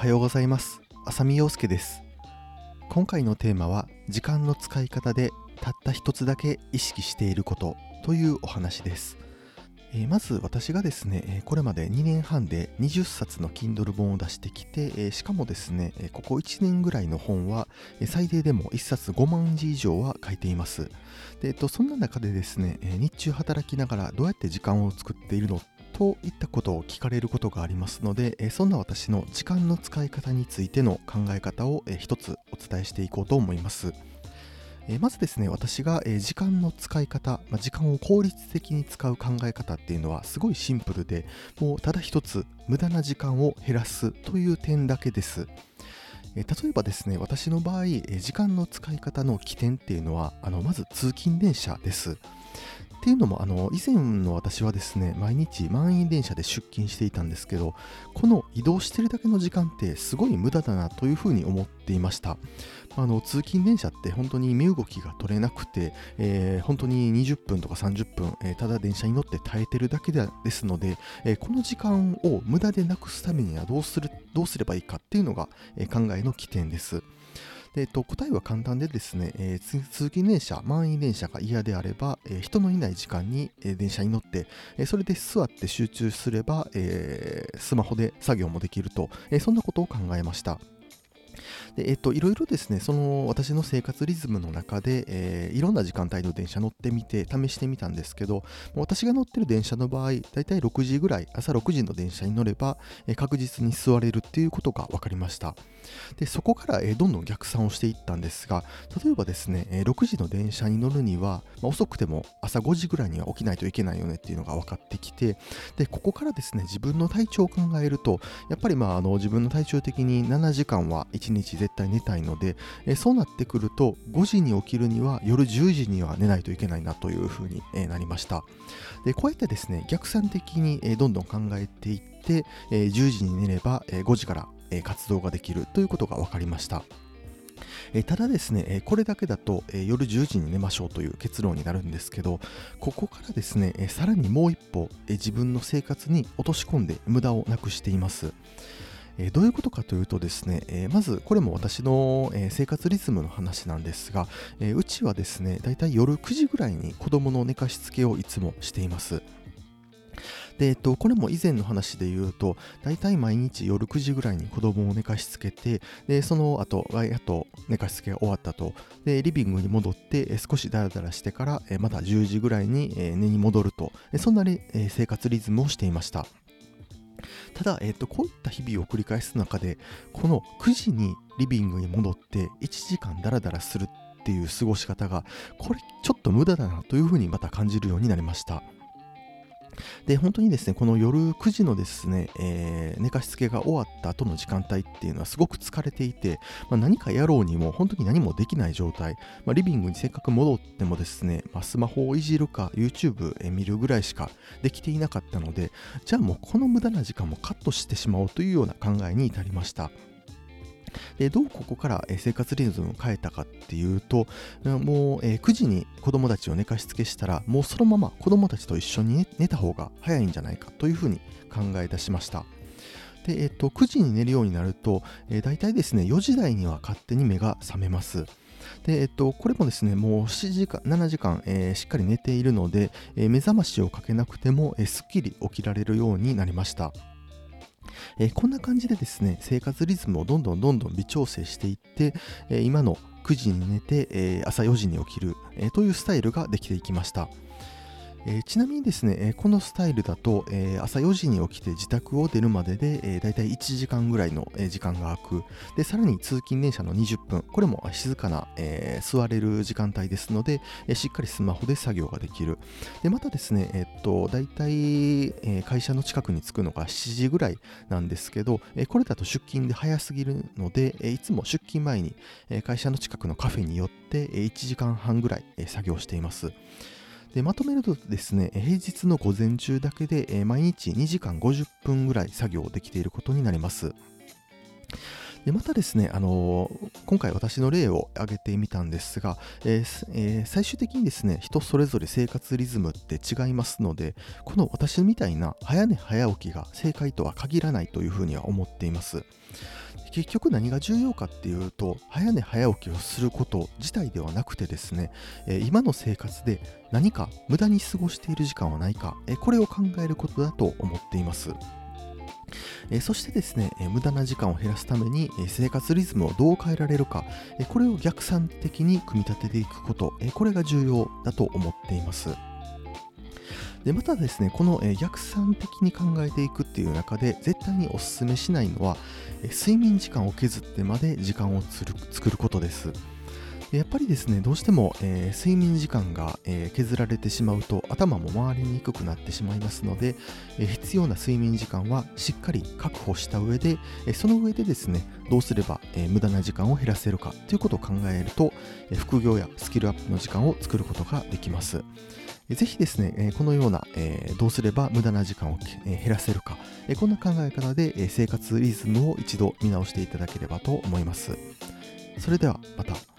はようございます。浅見陽介です。今回のテーマは時間の使い方でたった一つだけ意識していることというお話です。えー、まず私がですね、これまで2年半で20冊の Kindle 本を出してきて、えしかもですね、ここ1年ぐらいの本は最低でも1冊5万字以上は書いています。でえっと、そんな中でですね、日中働きながらどうやって時間を作っているのといったことを聞かれることがありますので、えそんな私の時間の使い方についての考え方を一つお伝えしていこうと思います。えまずですね、私が、え時間の使い方、ま時間を効率的に使う考え方っていうのはすごいシンプルで、もうただ一つ無駄な時間を減らすという点だけです。え例えばですね、私の場合、え時間の使い方の起点っていうのは、あのまず通勤電車です。っていうのもあの以前の私はですね毎日満員電車で出勤していたんですけどこの移動してるだけの時間ってすごい無駄だなというふうに思っていましたあの通勤電車って本当に身動きが取れなくて、えー、本当に20分とか30分、えー、ただ電車に乗って耐えてるだけですので、えー、この時間を無駄でなくすためにはどうするどうすればいいかっていうのが、え考えの起点です。で、えっと、答えは簡単でですね、えー、通勤電車、満員電車が嫌であれば、えー、人のいない時間に、えー、電車に乗って、えそれで座って集中すれば、えスマホで作業もできると、えそんなことを考えました。で、えっと、いろいろですね、その私の生活リズムの中で、えー、いろんな時間帯の電車乗ってみて、試してみたんですけど、私が乗ってる電車の場合、だいたい6時ぐらい、朝6時の電車に乗れば、えー、確実に座れるっていうことが分かりました。で、そこから、えー、どんどん逆算をしていったんですが、例えばですね、え、6時の電車に乗るには、まあ、遅くても朝5時ぐらいには起きないといけないよねっていうのが分かってきて、で、ここからですね、自分の体調を考えると、やっぱりまあ、あの自分の体調的に7時間は1日絶対寝たいので、えそうなってくると5時に起きるには夜10時には寝ないといけないなというふうに、えなりましたでこうやってですね逆算的に、えどんどん考えていって、え10時に寝れば、え5時から、え活動ができるということが分かりましたえただですね、これだけだと、夜10時に寝ましょうという結論になるんですけど、ここからですね、さらにもう一歩、自分の生活に落とし込んで無駄をなくしています。え、どういうことかというとですね、え、まずこれも私の、え、生活リズムの話なんですが、えうちはですね、だいたい夜9時ぐらいに子供の寝かしつけをいつもしています。で、えっと、これも以前の話で言うと、大体毎日夜9時ぐらいに子供を寝かしつけて、で、その後、やっと寝かしつけが終わったと、で、リビングに戻って、少しダラダラしてから、また10時ぐらいに寝に戻ると、そんな生活リズムをしていました。ただ、えっと、こういった日々を繰り返す中で、この9時にリビングに戻って1時間ダラダラするっていう過ごし方が、これちょっと無駄だなというふうにまた感じるようになりました。で、本当にですね、この夜9時のですね、えー、寝かしつけが終わった後の時間帯っていうのはすごく疲れていて、まあ、何かやろうにも本当に何もできない状態、まあ、リビングにせっかく戻ってもですね、まあ、スマホをいじるか YouTube 見るぐらいしかできていなかったので、じゃあもうこの無駄な時間もカットしてしまおうというような考えに至りました。でどうここから生活リズムを変えたかっていうと、もう9時に子供たちを寝かしつけしたら、もうそのまま子供たちと一緒に寝た方が早いんじゃないかというふうに考え出しました。で、えっと、9時に寝るようになると、えー、大体ですね、4時台には勝手に目が覚めます。で、えっと、これもですね、もう7時間、7時間、えー、しっかり寝ているので、えー、目覚ましをかけなくても、えー、すっきり起きられるようになりました。えー、こんな感じでですね、生活リズムをどんどんどんどん微調整していって、えー、今の9時に寝て、えー、朝4時に起きる、えというスタイルができていきました。えー、ちなみにですね、えー、このスタイルだと、えー、朝4時に起きて自宅を出るまでで、えー、だいたい1時間ぐらいの、え、時間が空く。で、さらに通勤電車の20分。これも静かな、え、座れる時間帯ですので、え、しっかりスマホで作業ができる。で、またですね、え、っと、だいたい、え、会社の近くに着くのが7時ぐらいなんですけど、え、これだと出勤で早すぎるので、え、いつも出勤前に、え、会社の近くのカフェに寄って、え、1時間半ぐらい、え、作業しています。でまとめるとですね、平日の午前中だけで、え、毎日2時間50分ぐらい作業できていることになります。でまたですね、あのー、今回私の例を挙げてみたんですが、えーえー、最終的にですね、人それぞれ生活リズムって違いますので、この私みたいな早寝早起きが正解とは限らないというふうには思っています。結局何が重要かっていうと早寝早起きをすること自体ではなくてですね、え今の生活で何か無駄に過ごしている時間はないか、えこれを考えることだと思っています。えそしてですね、え無駄な時間を減らすために、え生活リズムをどう変えられるか、えこれを逆算的に組み立てていくこと、えこれが重要だと思っています。でまたですねこの、え逆算的に考えていくっていう中で絶対にお勧めしないのは、睡眠時間を削ってまで時間を作ることです。やっぱりですね、どうしても、えー、睡眠時間が、えー、削られてしまうと頭も回りにくくなってしまいますので、えー、必要な睡眠時間はしっかり確保した上で、えその上でですね、どうすれば、え無駄な時間を減らせるかということを考えると、え副業やスキルアップの時間を作ることができます。ぜひですね、このような、どうすれば無駄な時間を減らせるか、こんな考え方で生活リズムを一度見直していただければと思います。それではまた。